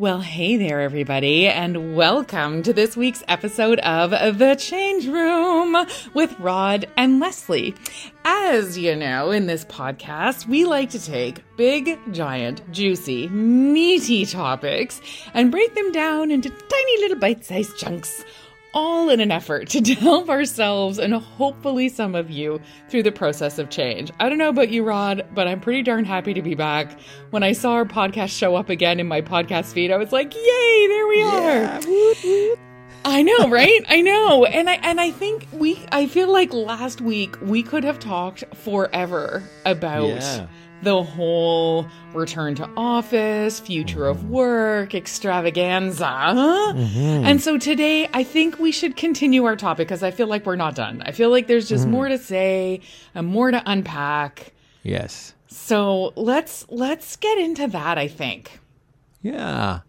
Well, hey there, everybody, and welcome to this week's episode of The Change Room with Rod and Leslie. As you know, in this podcast, we like to take big, giant, juicy, meaty topics and break them down into tiny little bite sized chunks all in an effort to help ourselves and hopefully some of you through the process of change. I don't know about you, Rod, but I'm pretty darn happy to be back. When I saw our podcast show up again in my podcast feed, I was like, "Yay, there we are!" I know, right? I know. And I and I think we I feel like last week we could have talked forever about Yeah. The whole return to office, future of mm-hmm. work, extravaganza. Mm-hmm. And so today I think we should continue our topic because I feel like we're not done. I feel like there's just mm-hmm. more to say and more to unpack. Yes. So let's let's get into that, I think. Yeah.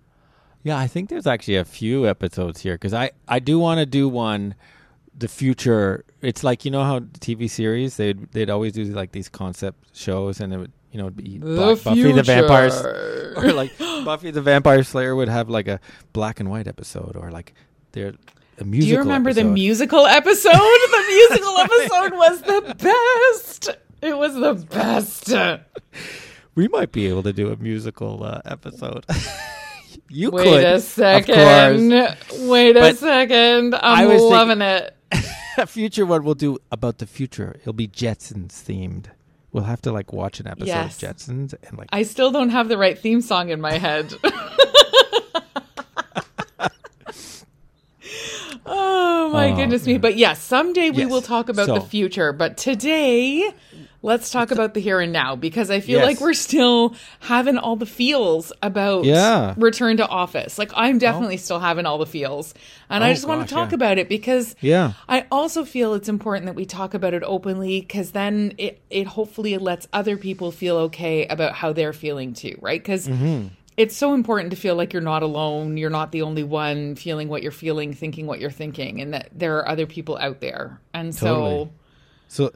Yeah, I think there's actually a few episodes here because I, I do want to do one, the future. It's like, you know how TV series, they'd, they'd always do like these concept shows and it would, you know, it'd be Bu- Buffy the Vampire or like Buffy the Vampire Slayer would have like a black and white episode or like they're a musical Do you remember the musical episode? the musical episode was the best. It was the best. We might be able to do a musical uh, episode. you could Wait could, a second. Wait a But second. I'm loving it. a future one we'll do about the future. It'll be Jetsons themed. We'll have to like watch an episode Yes. of Jetsons and like I still don't have the right theme song in my head. oh my Oh, goodness me. But yes, someday we Yes. will talk about the future. But today, let's talk about the here and now because I feel Yes. like we're still having all the feels about Yeah. return to office. Like I'm definitely still having all the feels. And I Oh, just want to talk yeah. about it because Yeah. I also feel it's important that we talk about it openly because then it, it hopefully lets other people feel okay about how they're feeling too, right? Because Mm-hmm. it's so important to feel like you're not alone, you're not the only one feeling what you're feeling, thinking what you're thinking, and that there are other people out there. And so, Totally. So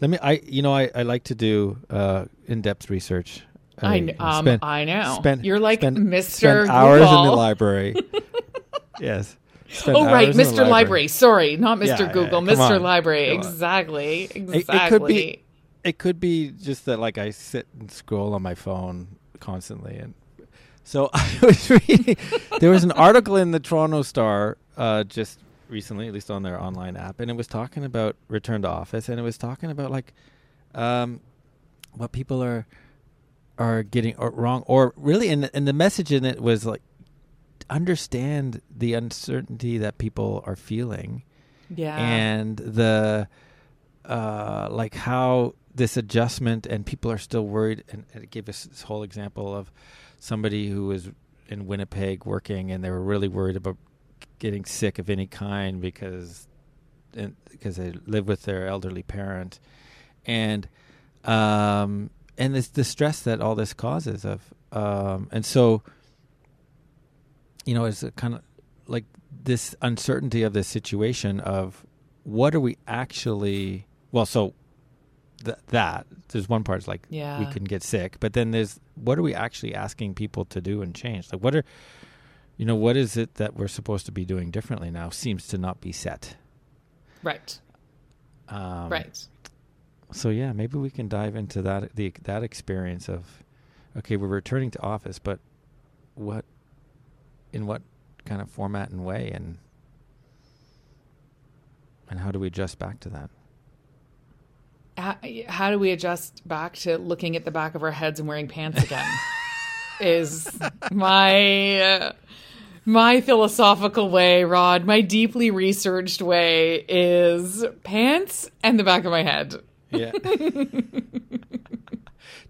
let me I you know I, I like to do uh in depth research. I, kn- um, spend- I know spend- you're like spend- Mr. spend hours in the library. yes. Spend Oh right, hours in the Mr. Library. Sorry, not Mr. Yeah, Google, yeah. Mr. on. Library. On. Exactly. It, Exactly. it could be it could be just that like I sit and scroll on my phone constantly and so I was reading there was an article in the Toronto Star uh, just recently, at least on their online app, and it was talking about return to office and it was talking about like um, what people are are getting or wrong or really and and the message in it was like understand the uncertainty that people are feeling yeah. and the uh like how this adjustment and people are still worried and, and it gave us this whole example of somebody who was in Winnipeg working and they were really worried about getting sick of any kind because and, because they live with their elderly parent and um and this the stress that all this causes of um and so you know it's a kind of like this uncertainty of this situation of what are we actually well so th- that there's one part is like Yeah. we can get sick but then there's what are we actually asking people to do and change like what are you know what is it that we're supposed to be doing differently now seems to not be set right. um, right. so yeah maybe we can dive into that the that experience of okay we're returning to office but what in what kind of format and way and and how do we adjust back to that how, how do we adjust back to looking at the back of our heads and wearing pants again is my uh, my philosophical way rod my deeply researched way is pants and the back of my head. Yeah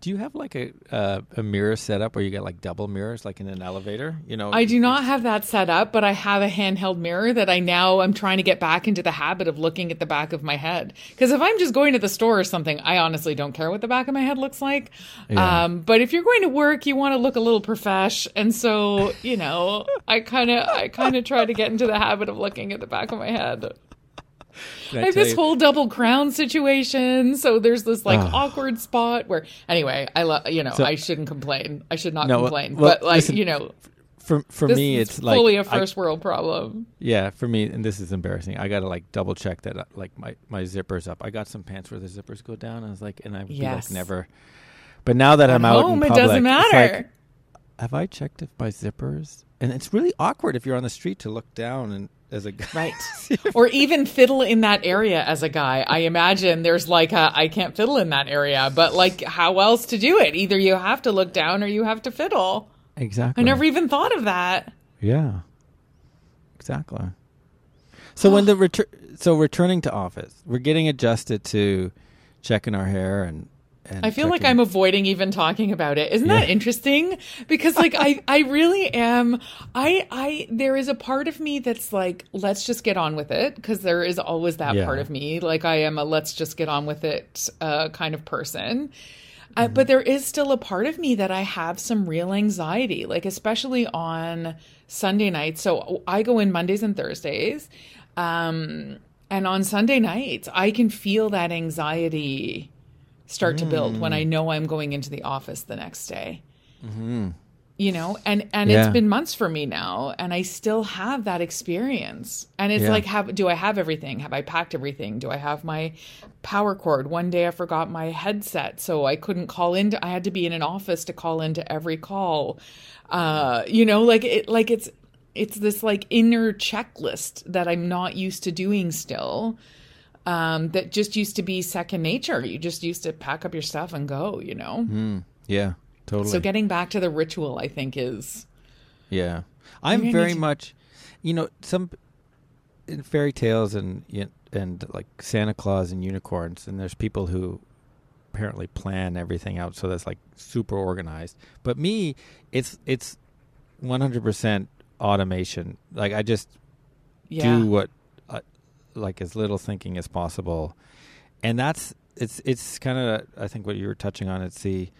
do you have like a uh, a mirror setup where you get like double mirrors like in an elevator you know I do not have that set up, but I have a handheld mirror that I now am trying to get back into the habit of looking at the back of my head. Because if I'm just going to the store or something, I honestly don't care what the back of my head looks like. Yeah. Um, but if you're going to work, you want to look a little profesh, and so you know, I kind of, I kind of try to get into the habit of looking at the back of my head. I I have this you- whole double crown situation, so there's this like awkward spot where. Anyway, I love you know So- I shouldn't complain. I should not No, complain, well, but like listen, you know, for for me, it's like fully a first world problem. yeah, for me, and this is embarrassing. I gotta like double check that uh, like my my zippers up. I got some pants where the zippers go down. I was like, and I would be Yes. like never. But now that At I'm out home, in it doesn't matter. like, have I checked if my zippers? And it's really awkward if you're on the street to look down and as a guy. Right. or even fiddle in that area as a guy. I imagine there's like a I can't fiddle in that area, but like how else to do it? Either you have to look down or you have to fiddle. exactly. I never even thought of that. Yeah. Exactly. So when the retur- so returning to office, we're getting adjusted to checking our hair and. I feel like I'm avoiding even talking about it. Isn't that interesting? Because like I I really am I I there is a part of me that's like let's just get on with it because there is always that Yeah. part of me like I am a let's just get on with it uh, kind of person. Mm-hmm. Uh, but there is still a part of me that I have some real anxiety, like especially on Sunday nights. So I go in Mondays and Thursdays. Um, and on Sunday nights, I can feel that anxiety start to build when I Mm. know I'm going into the office the next day. You know, and and Yeah. it's been months for me now, and I still have that experience. And it's Yeah. like, have do I have everything? Have I packed everything? Do I have my power cord? One day I forgot my headset, so I couldn't call into. I had to be in an office to call into every call. Uh, you know, like it, like it's it's this like inner checklist that I'm not used to doing still um, that just used to be second nature. You just used to pack up your stuff and go, you know? Mm, yeah, totally. So getting back to the ritual, I think, is Yeah, I'm very to- much, you know, some in fairy tales and and like Santa Claus and unicorns, and there's people who apparently plan everything out so that's like super organized. But me, it's it's 100% automation. Like I just yeah. do what like as little thinking as possible, and that's it's it's kind of I think what you were touching on. It's the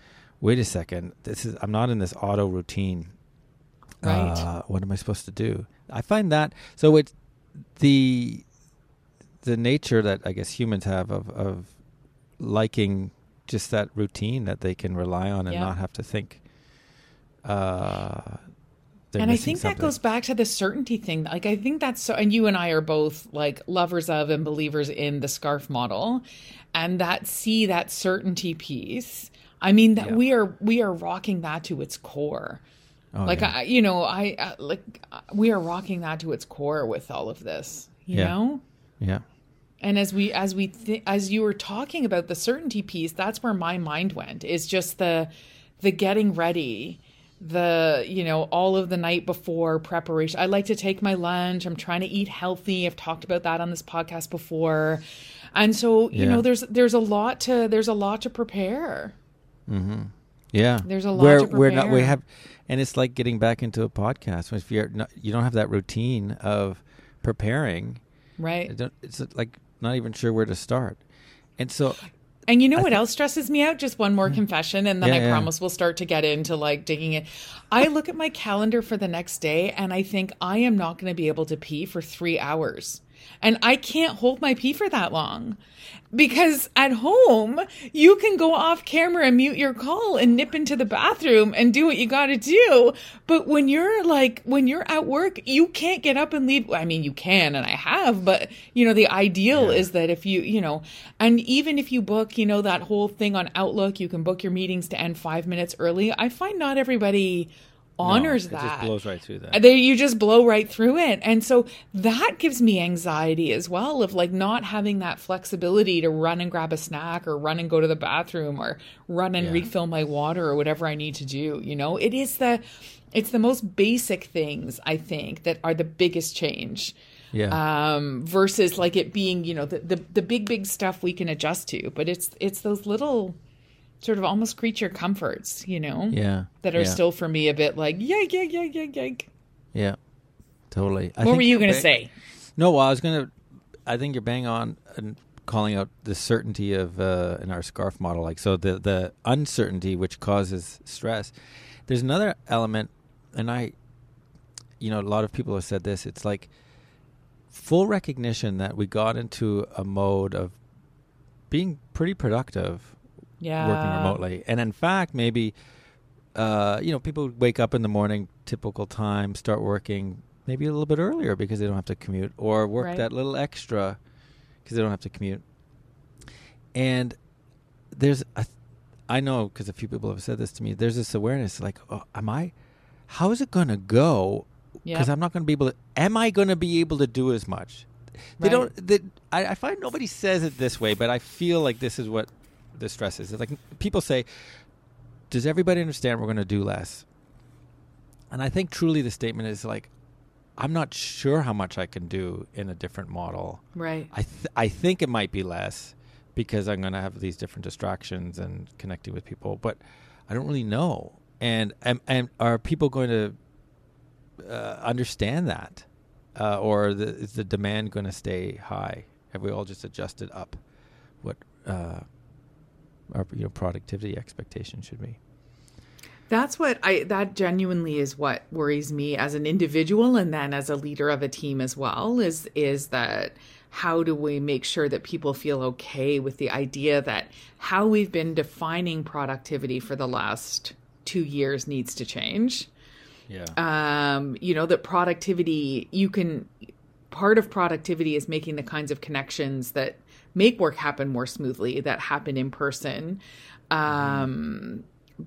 wait a second. This is I'm not in this auto routine Right. uh, what am I supposed to do? I find that so it's the the nature that I guess humans have of of liking just that routine that they can rely on and Yeah. not have to think. Uh, they're and I think that goes back to the certainty thing. Like, I think that's so, and you and I are both like lovers of and believers in the scarf model and that see that certainty piece. I mean, that Yeah. we are, we are rocking that to its core. Oh, like, yeah. I, you know, I, uh, like, we are rocking that to its core with all of this, you Yeah. know? yeah. And as we as we th- as you were talking about the certainty piece, that's where my mind went. Is just the the getting ready, the you know all of the night before preparation. I like to take my lunch. I'm trying to eat healthy. I've talked about that on this podcast before, and so you Yeah. know there's there's a lot to there's a lot to prepare. Mm-hmm. Yeah, There's a lot where to we're not we have, and it's like getting back into a podcast. If you're not, you don't have that routine of preparing. Right. It's like not even sure where to start, and so And you know I what else stresses me out? Just one more mm-hmm. confession, and then Yeah, I yeah. promise we'll start to get into like digging it. I look at my calendar for the next day, and I think I am not going to be able to pee for three hours. And I can't hold my pee for that long because at home, you can go off camera and mute your call and nip into the bathroom and do what you got to do. But when you're like, when you're at work, you can't get up and leave. I mean, you can, and I have, but you know, the ideal Yeah. is that if you, you know, and even if you book, you know, that whole thing on Outlook, you can book your meetings to end five minutes early. I find not everybody honors no, that. It just blows right through that. They, you just blow right through it. And so that gives me anxiety as well of like not having that flexibility to run and grab a snack or run and go to the bathroom or run and Yeah. refill my water or whatever I need to do. You know, it is the, it's the most basic things I think that are the biggest change. yeah, Um, versus like it being, you know, the, the, the big, big stuff we can adjust to, but it's, it's those little sort of almost creature comforts, you know, yeah, that are yeah, still for me a bit like, yike, yike, yike, yike, yike. yeah, totally. I What were you going to say? No, well, I was gonna. I think you're bang on and calling out the certainty of uh, in our scarf model. Like so, the the uncertainty which causes stress. There's another element, and I, you know, a lot of people have said this. It's like full recognition that we got into a mode of being pretty productive Yeah. working remotely. And in fact, maybe, uh, you know, people wake up in the morning typical time, start working maybe a little bit earlier because they don't have to commute, or work Right. that little extra because they don't have to commute. And there's, a th- I know because a few people have said this to me. There's this awareness, like, oh, am I? How is it going to go? Because I'm not going to be able to. Am I going to be able to do as much? They Right. don't. They, I, I find nobody says it this way, but I feel like this is what the stress is. It's like people say, "Does everybody understand we're going to do less?" And I think truly the statement is like, "I'm not sure how much I can do in a different model. Right. I th- I think it might be less because I'm going to have these different distractions and connecting with people, but I don't really know. And and, and are people going to uh, understand that, uh, or the, is the demand going to stay high? Have we all just adjusted up what uh, our you know productivity expectation should be? That's what I that genuinely is what worries me as an individual and then as a leader of a team as well is is that how do we make sure that people feel okay with the idea that how we've been defining productivity for the last 2 years needs to change. Yeah. Um you know that productivity you can part of productivity is making the kinds of connections that make work happen more smoothly that happen in person. Um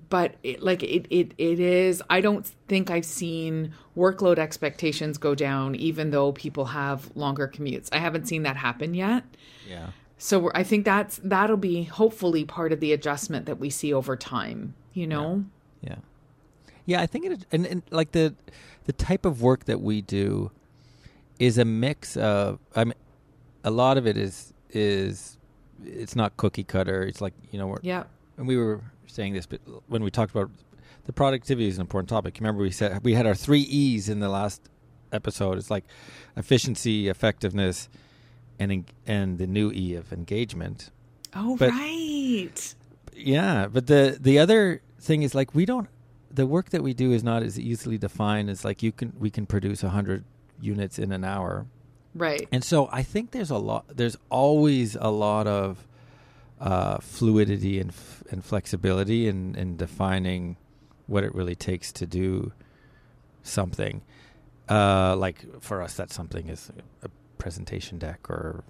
but it, like it, it it is i don't think i've seen workload expectations go down even though people have longer commutes. I haven't seen that happen yet. Yeah. so i think that's that'll be hopefully part of the adjustment that we see over time you know? Yeah. Yeah, I think it and, and like the the type of work that we do is a mix of I mean a lot of it is is it's not cookie cutter. It's like, you know, we're, yeah and we were saying this but when we talked about the productivity is an important topic. Remember we said we had our 3 E's in the last episode. It's like efficiency, effectiveness and and the new E of engagement. oh But- right Yeah, but the the other thing is like we don't the work that we do is not as easily defined as like you can we can produce 100 units in an hour. Right And so I think there's a lot there's always a lot of uh, fluidity and f- and flexibility in in defining what it really takes to do something. Uh, like for us that something is a presentation deck or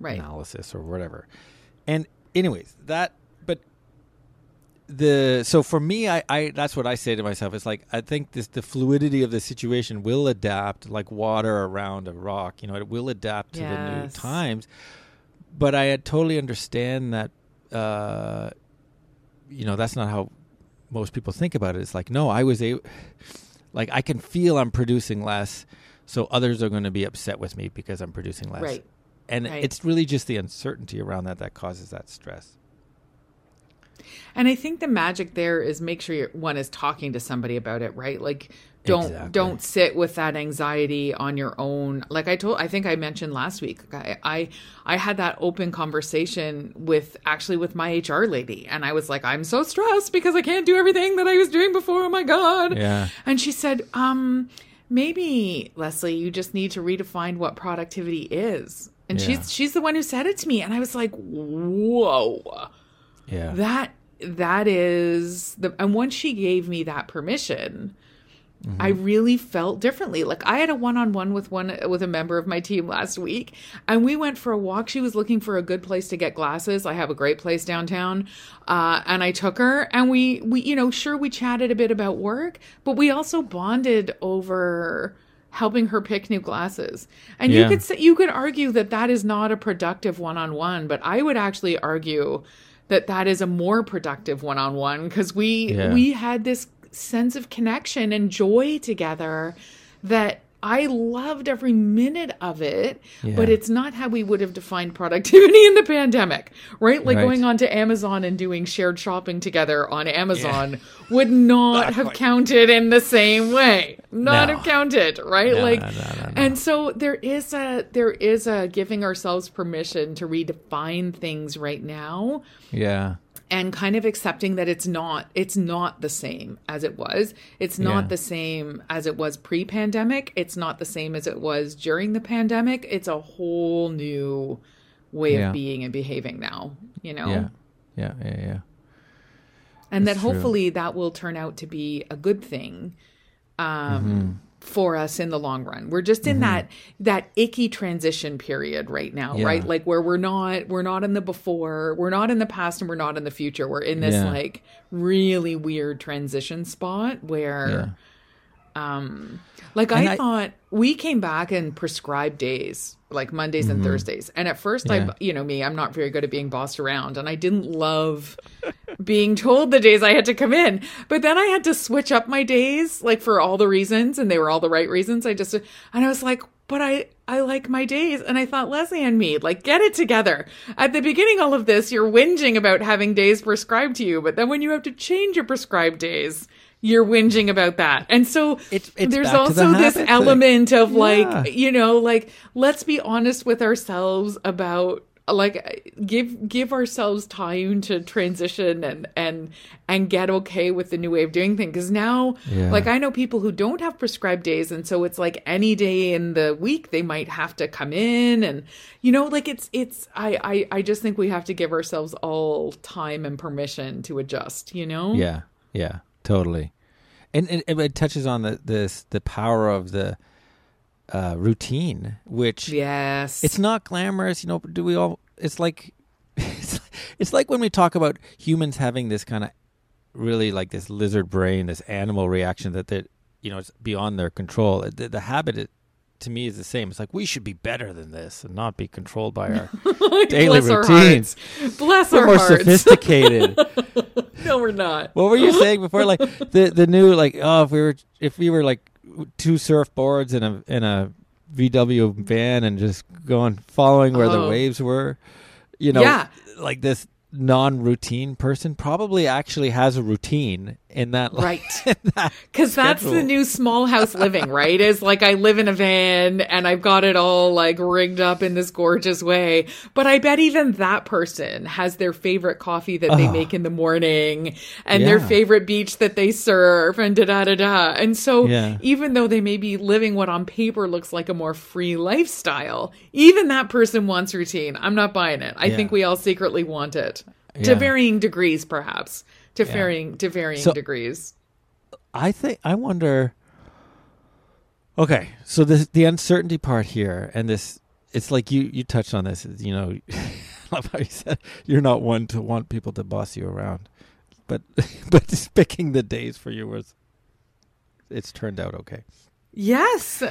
right analysis or whatever. And anyways, that the so for me I, I that's what I say to myself. It's like I think this the fluidity of the situation will adapt like water around a rock. You know, it will adapt to the new times. But I totally understand that uh you know, that's not how most people think about it. It's like, no, I was a like I can feel I'm producing less, so others are going to be upset with me because I'm producing less right and Right. it's really just the uncertainty around that that causes that stress. And I think the magic there is make sure one is talking to somebody about it, right? Like don't Exactly. don't sit with that anxiety on your own. Like I told I think I mentioned last week, I, I I had that open conversation with actually with my HR lady and I was like I'm so stressed because I can't do everything that I was doing before. Oh my god. Yeah. And she said, um maybe Leslie you just need to redefine what productivity is. And Yeah. she's she's the one who said it to me and I was like, "Whoa." Yeah. that that is the and once she gave me that permission i really felt differently. Like i had a one-on-one with one with a member of my team last week and we went for a walk. She was looking for a good place to get glasses. I have a great place downtown. Uh, and i took her and we we you know sure we chatted a bit about work but we also bonded over helping her pick new glasses. And you could say you could argue that that is not a productive one-on-one but i would actually argue that that is a more productive one-on-one because we Yeah. we had this sense of connection and joy together that I loved every minute of it, but it's not how we would have defined productivity in the pandemic, right? Like Right. going onto Amazon and doing shared shopping together on Amazon would not have counted in the same way. Not No. have counted, right? No, like no, no, no, no. and so there is a there is a giving ourselves permission to redefine things right now Yeah. And kind of accepting that it's not it's not the same as it was it's not Yeah. the same as it was pre-pandemic it's not the same as it was during the pandemic it's a whole new way Yeah. of being and behaving now you know Yeah. Yeah. Yeah. Yeah. and that That's true. hopefully that will turn out to be a good thing um, for us in the long run. We're just in that that icky transition period right now, Yeah. right? Like where we're not we're not in the before, we're not in the past, and we're not in the future. We're in this Yeah. like really weird transition spot where. Um, like I, I- thought we came back and prescribed days, like Mondays and Thursdays. And at first, Mm-hmm. Yeah. I, you know, me, I'm not very good at being bossed around, and I didn't love being told the days I had to come in. But then I had to switch up my days, like for all the reasons, and they were all the right reasons. I just, and I was like, but I, I like my days. And I thought, Leslie and me, like, get it together. At the beginning, all of this, you're whinging about having days prescribed to you. But then when you have to change your prescribed days, you're whinging about that. And so It's- it's there's to the also this thing. element of Yeah. like, you know, like, let's be honest with ourselves about like give give ourselves time to transition and and and get okay with the new way of doing things because now Yeah. like i know people who don't have prescribed days and so it's like any day in the week they might have to come in and you know like it's it's i i, I just think we have to give ourselves all time and permission to adjust you know Yeah, yeah, totally. And, and, and it touches on the this the power of the uh, routine, which yes it's not glamorous. You know, do we all? It's like it's, it's like when we talk about humans having this kind of really like this lizard brain, this animal reaction that that you know it's beyond their control. The, the habit. To me is the same. It's like we should be better than this and not be controlled by our daily Bless our routines. hearts. bless We're our more hearts sophisticated. no we're not What were you saying before? Like the the new like oh if we were if we were like two surfboards in a in a VW van and just going following where the Oh. waves were, you know, Yeah. like this non-routine person probably actually has a routine in that Right. in that Because that's the new small house living, right? Is like I live in a van and I've got it all like rigged up in this gorgeous way. But I bet even that person has their favorite coffee that they Oh. make in the morning and their favorite beach that they surf and da da da da. And so Yeah. even though they may be living what on paper looks like a more free lifestyle, even that person wants routine. I'm not buying it. I Yeah. think we all secretly want it. Yeah. To varying degrees, perhaps. To varying to varying So- degrees. I think I wonder. Okay, so the the uncertainty part here, and this, it's like you you touched on this. You know, love how you said you're not one to want people to boss you around, but but just picking the days for you was, it's turned out okay. Yes.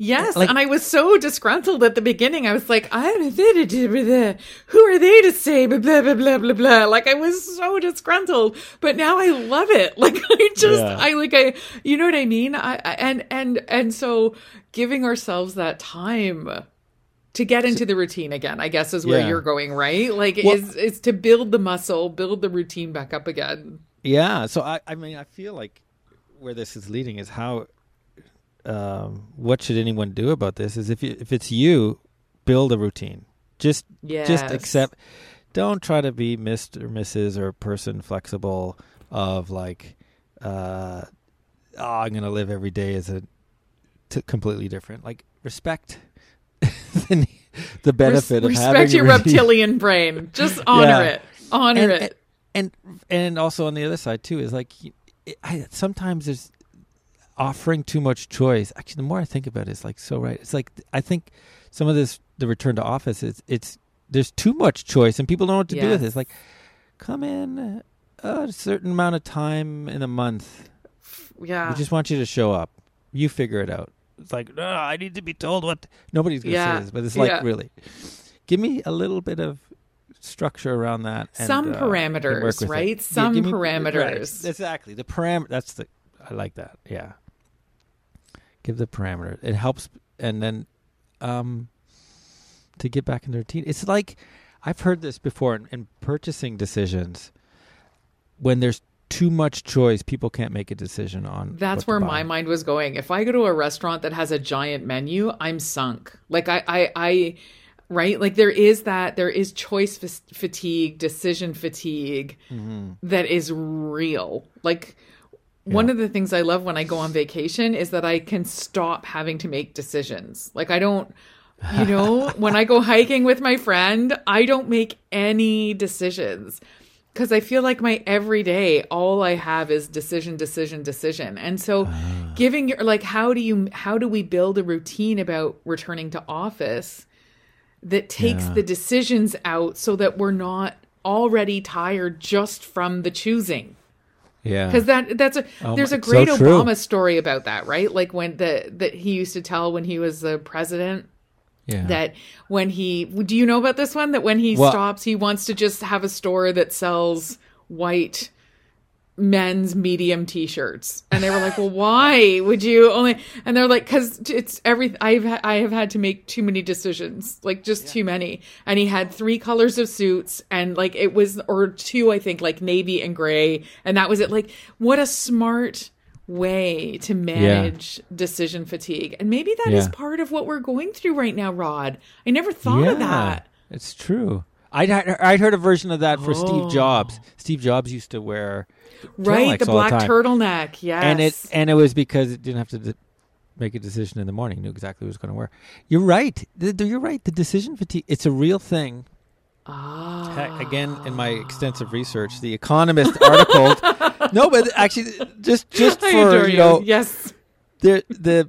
Yes. Like- and I was so disgruntled at the beginning. I was like, I'm who are they to say blah, blah, blah, blah, blah, blah. Like I was so disgruntled, but now I love it. Like I just, Yeah. I like, I, you know what I mean? I, I, and, and, and so giving ourselves that time to get into the routine again, I guess is where Yeah. you're going, right? Like Well- is, is to build the muscle, build the routine back up again. Yeah, so I I mean I feel like where this is leading is how, um, what should anyone do about this? Is if you, if it's you, build a routine. Just just accept don't try to be mr or mrs or person flexible of like uh oh, i'm gonna live every day as a t- completely different like respect the, the benefit Res- of respect your routine. reptilian brain. Just honor Yeah. it. Honor and, it. and and also on the other side too is like it, I, sometimes there's offering too much choice actually the more i think about it it's like so right it's like i think some of this the return to office is it's there's too much choice and people don't know what to do with it it's like come in a certain amount of time in a month Yeah. we just want you to show up you figure it out it's like no i need to be told what nobody's gonna Yeah. say this but it's like Yeah. really give me a little bit of structure around that and, Some uh, parameters, it. right? Yeah, Some give me- parameters. right, exactly the param that's the i like that yeah give the parameter it helps and then um to get back into routine it's like i've heard this before in, in purchasing decisions when there's too much choice people can't make a decision on That's where my mind was going. If I go to a restaurant that has a giant menu, I'm sunk. Like I, I, I right? Like there is that, there is choice fas- fatigue, decision fatigue Mm-hmm. that is real. Like one Yeah. of the things I love when I go on vacation is that I can stop having to make decisions. Like I don't, you know, when I go hiking with my friend, I don't make any decisions because I feel like my everyday, all I have is decision, decision, decision. And so Ah. giving your like how do you how do we build a routine about returning to office that takes Yeah. the decisions out so that we're not already tired just from the choosing? Yeah. because that that's a Oh there's my- a great so true. Obama story about that, right? Like when the that he used to tell when he was the president yeah. that when he do you know about this one that when he Well- stops he wants to just have a store that sells white men's medium t-shirts. And they were like well why would you only and they're like because it's every i've ha- i have had to make too many decisions like just too many and he had three colors of suits and like it was or two i think like navy and gray. And that was it. Like what a smart way to manage decision fatigue. And maybe that is Yeah. part of what we're going through right now rod. I never thought of that. It's true. I'd heard, I'd heard a version of that for Oh. Steve Jobs. Steve Jobs used to wear right the black time. turtleneck yes and it and it was because it didn't have to de- make a decision in the morning. Knew exactly what it was going to wear. You're right. The- the- You're right. The decision fatigue. It's a real thing. ah. Heck, Again, in my extensive research, the Economist article. no, but actually, just just for adore you know, yes the the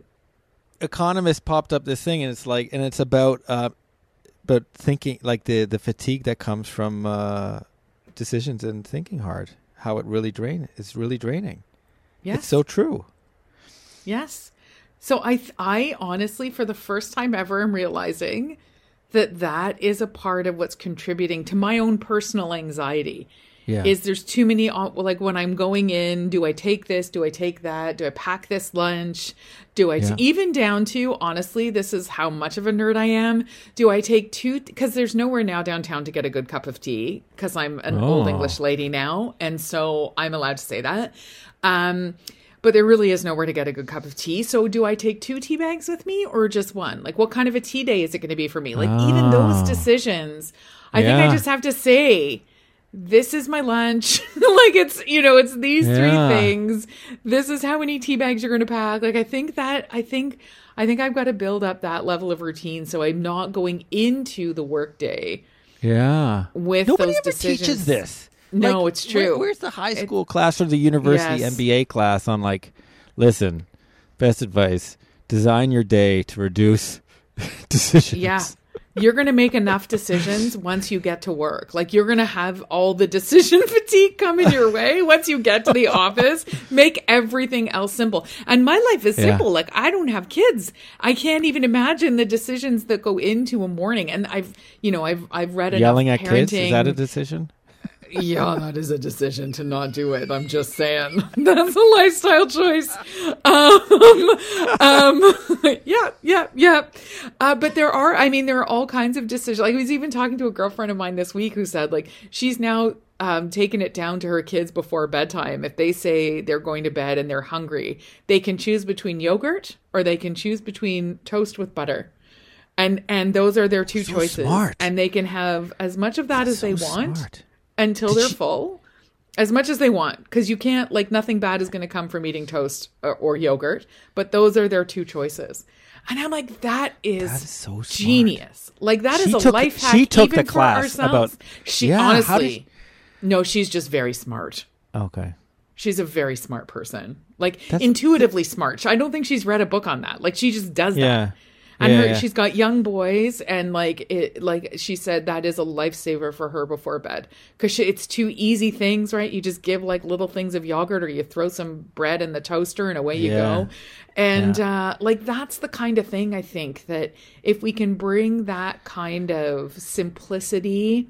economist popped up this thing and it's like and it's about uh but thinking like the the fatigue that comes from uh decisions and thinking hard how it really drain it's really draining yes it's so true Yes. So I th- I honestly for the first time ever am realizing that that is a part of what's contributing to my own personal anxiety. Yeah Is there's too many like when I'm going in, do I take this? Do I take that? Do I pack this lunch? Do i Yeah. even down to honestly, this is how much of a nerd I am. Do I take two cuz there's nowhere now downtown to get a good cup of tea cuz I'm an old Oh. English lady now and so I'm allowed to say that. Um but there really is nowhere to get a good cup of tea. So do I take two tea bags with me or just one? Like what kind of a tea day is it going to be for me? Like even those Oh. decisions, I think I just have to say this is my lunch. like it's, you know, it's these Yeah. three things. This is how many tea bags you're going to pack. Like I think that I think I think I've got to build up that level of routine so I'm not going into the workday yeah with nobody those ever decisions. teaches this No, Like, it's where- true. where's the high school class or the university Yes. mba class on like listen best advice design your day to reduce decisions Yeah. You're going to make enough decisions once you get to work. Like you're going to have all the decision fatigue coming your way once you get to the office. Make everything else simple. And my life is Yeah. simple. Like I don't have kids. I can't even imagine the decisions that go into a morning. And I've, you know, I've I've read yelling at kids is that a decision yeah, that is a decision to not do it. I'm just saying that's a lifestyle choice. Um, um, yeah, yeah, yeah. Uh, but there are, I mean, there are all kinds of decisions. Like I was even talking to a girlfriend of mine this week who said, like, she's now um, taken it down to her kids before bedtime. If they say they're going to bed and they're hungry, they can choose between yogurt or they can choose between toast with butter. And, and those are their two So choices. smart. And they can have as much of that as So they want smart. Until they're she- full as much as they want because you can't like nothing bad is going to come from eating toast or, or yogurt but those are their two choices. And i'm like that is, That is so smart. genius. Like that is She a took- life hack she took the class about- she Yeah, honestly did- no she's just very smart. Okay. She's a very smart person. Like That's- intuitively smart. I don't think she's read a book on that. Like she just does that. Yeah and yeah, her, yeah. she's got young boys, and like it, like she said, that is a lifesaver for her before bed because it's two easy things, right? You just give like little things of yogurt, or you throw some bread in the toaster, and away you Yeah. go. And uh, like that's the kind of thing I think that if we can bring that kind of simplicity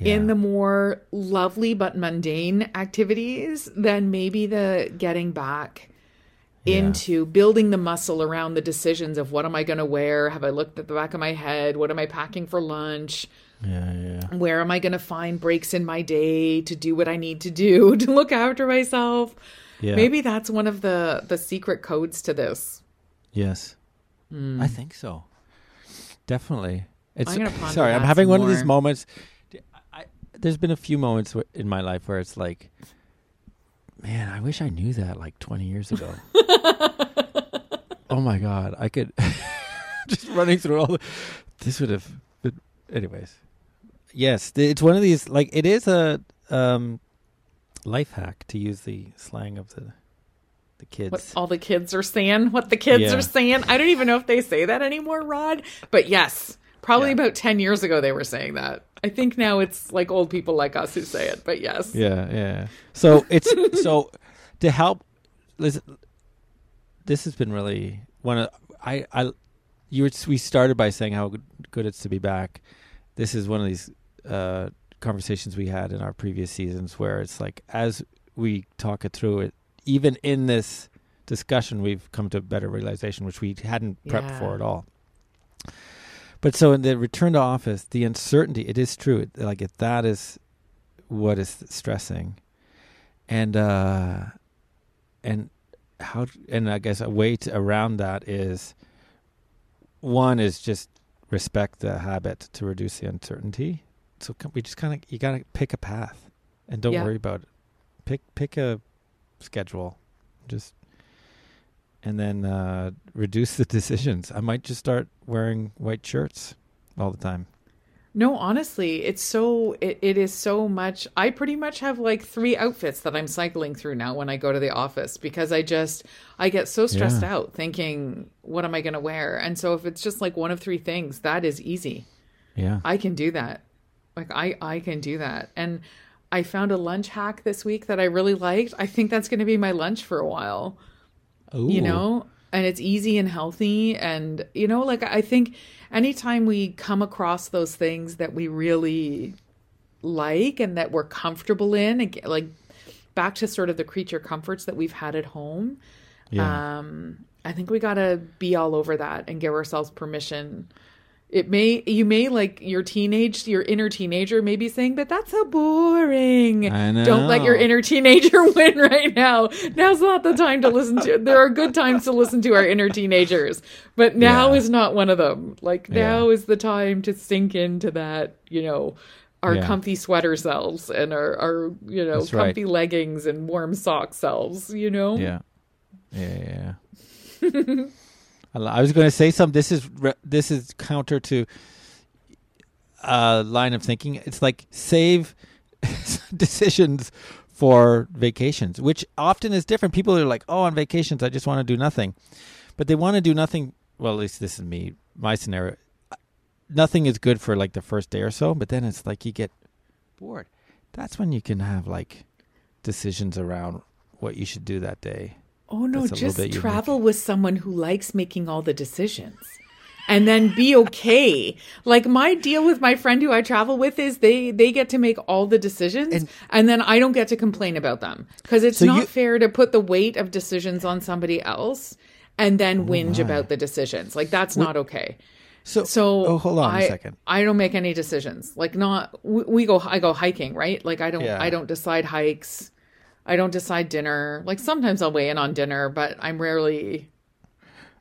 in the more lovely but mundane activities, then maybe the getting back Yeah. into building the muscle around the decisions of what am I going to wear? Have I looked at the back of my head? What am I packing for lunch? yeah yeah Where am I going to find breaks in my day to do what I need to do to look after myself? yeah Maybe that's one of the the secret codes to this. Yes, hmm. I think so. Definitely. It's I'm sorry. I'm having one of these moments. I, I, there's been a few moments in my life where it's like, man, I wish I knew that like 20 years ago. oh my god, I could just running through all the. This would have. Been, anyways, Yes, it's one of these. Like it is a um, life hack to use the slang of the the kids. What all the kids are saying, what the kids Yeah. are saying. I don't even know if they say that anymore, Rod. But yes, probably Yeah. about 10 years ago they were saying that. I think now it's like old people like us who say it, but yes. Yeah, yeah. So it's so to help. Listen, this has been really one of I I you were we started by saying how good, good it's to be back. This is one of these uh, conversations we had in our previous seasons where it's like as we talk it through it, even in this discussion, we've come to a better realization, which we hadn't prepped Yeah. for at all. But so in the return to office, the uncertainty, it is true. It- Like that is what is stressing, and uh, and how and I guess a way to, around that is one is just respect the habit to reduce the uncertainty. So we just kind of you got to pick a path and don't Yeah. worry about it. Pick pick a schedule, just and then uh, reduce the decisions. I might just start wearing white shirts all the time. No, honestly, it's so it, it is so much. I pretty much have like three outfits that I'm cycling through now when I go to the office because I just I get so stressed Yeah. out thinking what am I going to wear? And so if it's just like one of three things, that is easy. Yeah. I can do that. Like I I can do that. And I found a lunch hack this week that I really liked. I think that's going to be my lunch for a while you know and it's easy and healthy and you know like i think anytime we come across those things that we really like and that we're comfortable in and get, like back to sort of the creature comforts that we've had at home Yeah. um i think we got to be all over that and give ourselves permission it may you may like your teenage your inner teenager may be saying but that's so boring I know. don't let your inner teenager win right now now's not the time to listen to there are good times to listen to our inner teenagers but now Yeah. is not one of them like Yeah. now is the time to sink into that you know our Yeah. comfy sweater selves and our, our you know That's right. comfy leggings and warm sock selves you know Yeah. Yeah. yeah. I was going to say something. This is this is counter to a line of thinking. It's like save decisions for vacations, which often is different. People are like, "Oh, on vacations, I just want to do nothing," but they want to do nothing. Well, at least this is me. My scenario. Uh, nothing is good for like the first day or so, but then it's like you get bored. That's when you can have like decisions around what you should do that day. Oh no, That's a little just bit unique. travel with someone who likes making all the decisions. And then be okay. Like my deal with my friend who I travel with is they they get to make all the decisions and, And- then I don't get to complain about them cuz it's So not you- fair to put the weight of decisions on somebody else and then whinge about the decisions. Like that's not okay. So, So oh, hold on I, a second. I don't make any decisions. Like not we, we go I go hiking, right? Like I don't Yeah. I don't decide hikes. I don't decide dinner. Like sometimes I'll weigh in on dinner, but I'm rarely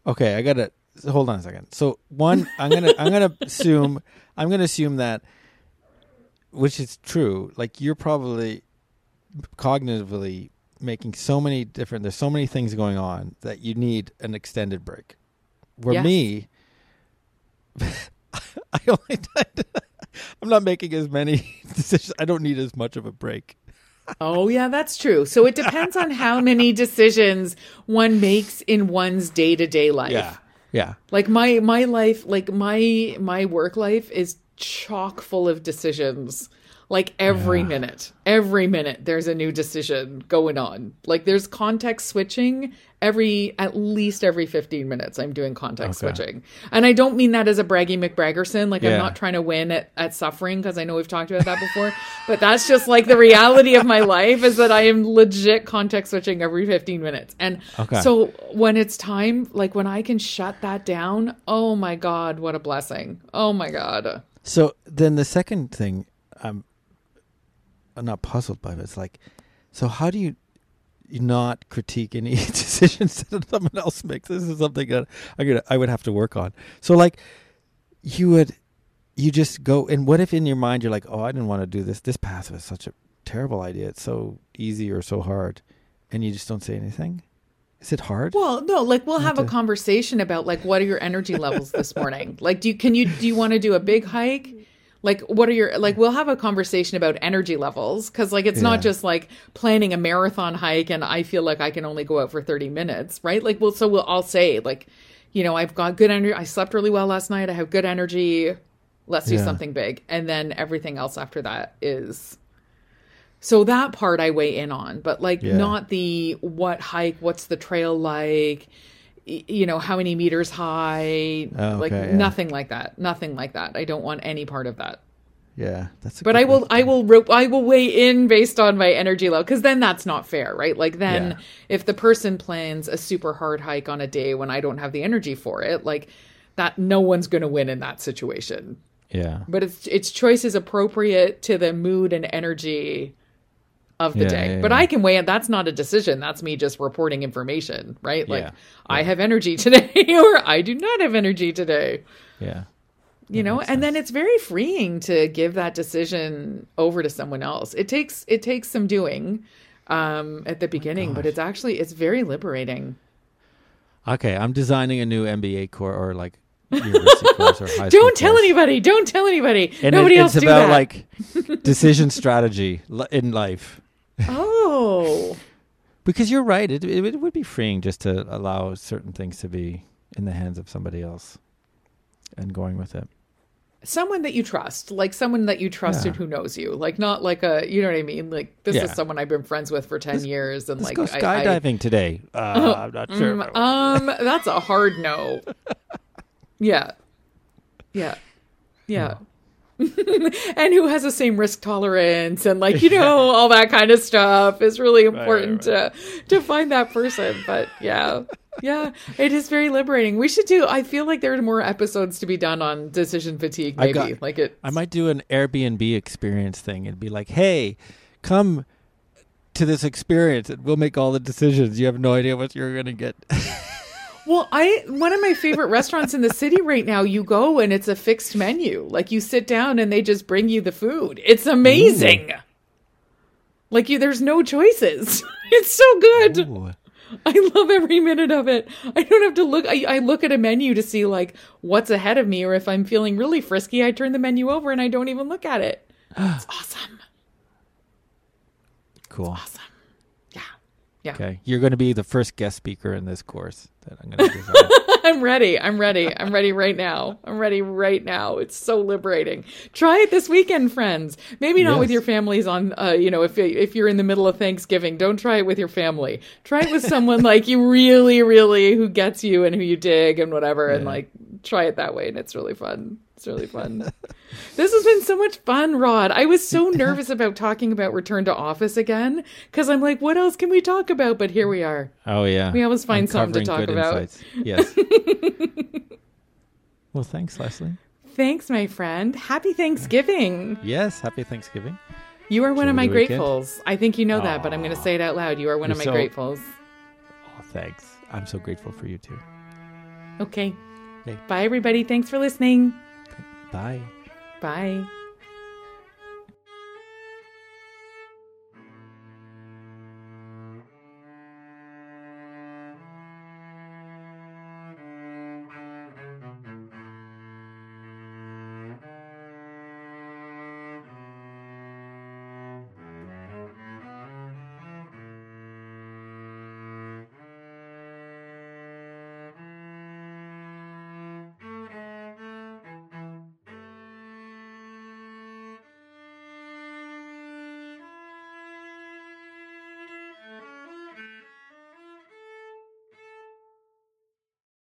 Okay, I gotta hold on a second. So one, I'm gonna I'm gonna assume I'm gonna assume that, which is true. Like you're probably cognitively making so many different. There's so many things going on that you need an extended break. Where Yes. me, I only I'm not making as many decisions. I don't need as much of a break. Oh, yeah, that's true. So it depends on how many decisions one makes in one's day-to-day life. Yeah, yeah. Like my my life, like my my work life is chock full of decisions. Like every Yeah. minute, every minute there's a new decision going on. Like there's context switching every at least every 15 minutes I'm doing context Okay. switching. And I don't mean that as a braggy McBraggerson. Like I'm not trying to win at, at suffering because I know we've talked about that before. but that's just like the reality of my life is that I am legit context switching every 15 minutes. And Okay. so when it's time, like when I can shut that down, oh my God, what a blessing. Oh my God. So then the second thing I'm not puzzled by, but it's like, so how do you, not critique any decisions that someone else makes? This is something that I gonna I would have to work on. So like, you would, you just go and what if in your mind you're like, oh, I didn't want to do this. This path was such a terrible idea. It's so easy or so hard, and you just don't say anything. Is it hard? Well, no, like we'll have a to- conversation about like what are your energy levels this morning? Like do you can you do you want to do a big hike? Like, what are your like? We'll have a conversation about energy levels because, like, it's not just like planning a marathon hike and I feel like I can only go out for thirty minutes, right? Like, well, so we'll all say like, you know, I've got good energy. I slept really well last night. I have good energy. Let's do Yeah. something big, and then everything else after that is. So that part I weigh in on, but like Yeah. not the what hike, what's the trail like, you know, how many meters high, Oh, like yeah. nothing like that. Nothing like that. I don't want any part of that. Yeah, that's. But I will, I will, rope I will weigh in based on my energy level because then that's not fair, right? Like then, Yeah. if the person plans a super hard hike on a day when I don't have the energy for it, like that, no one's going to win in that situation. Yeah. But it's its choice is appropriate to the mood and energy of the Yeah, day. yeah, but yeah. I can weigh it. That's not a decision. That's me just reporting information, right? Like I have energy today, or I do not have energy today Yeah. you know and then it's very freeing to give that decision over to someone else it takes it takes some doing um at the beginning but it's actually it's very liberating Okay, I'm designing a new MBA course or like university course or high school don't tell course. anybody don't tell anybody And nobody it, else it's about that like decision strategy in life. Oh Because you're right, it, it it would be freeing just to allow certain things to be in the hands of somebody else, and going with it. someone that you trust like someone that you trust Yeah. and who knows you like not like a you know what i mean like this Yeah. is someone i've been friends with for 10 years and like go I- I- skydiving today. Uh, I'm not sure. Mm, um, that's a hard no. Yeah. Yeah. Yeah. and who has the same risk tolerance and like, you know, all that kind of stuff is really important to to find that person. But yeah. Yeah, it is very liberating. We should do I feel like there are more episodes to be done on decision fatigue maybe. got- like it I might do an Airbnb experience thing and be like, "Hey, come to this experience, and we'll make all the decisions. You have no idea what you're going to get." Well, I one of my favorite restaurants in the city right now, you go and it's a fixed menu. Like you sit down and they just bring you the food. It's amazing. Like you there's no choices. It's so good. Ooh. I love every minute of it. I don't have to look I, I look at a menu to see like what's ahead of me or if I'm feeling really frisky, I turn the menu over and I don't even look at it. It's awesome. Cool. Awesome. Yeah. Yeah. Okay, you're going to be the first guest speaker in this course that I'm going to design. I'm ready. I'm ready. I'm ready right now. I'm ready right now. It's so liberating. Try it this weekend, friends. Maybe not with your families on, uh, you know, if if you're in the middle of Thanksgiving, don't try it with your family. Try it with someone like you really, really who gets you and who you dig and whatever, and like try it that way, and it's really fun. It's really fun. this has been so much fun, Rod. I was so nervous about talking about return to office again because I'm like, what else can we talk about? But here we are. oh yeah, We always find something to talk good about. insights. Yes. well, thanks, Leslie. Thanks, my friend. Happy Thanksgiving. Yes, happy Thanksgiving. You are one of my gratefuls. I think you know that, but I'm going to say it out loud. You are one of my so- gratefuls. Oh, thanks. I'm so grateful for you too. Okay. Okay. Bye, everybody. Thanks for listening. Bye. Bye.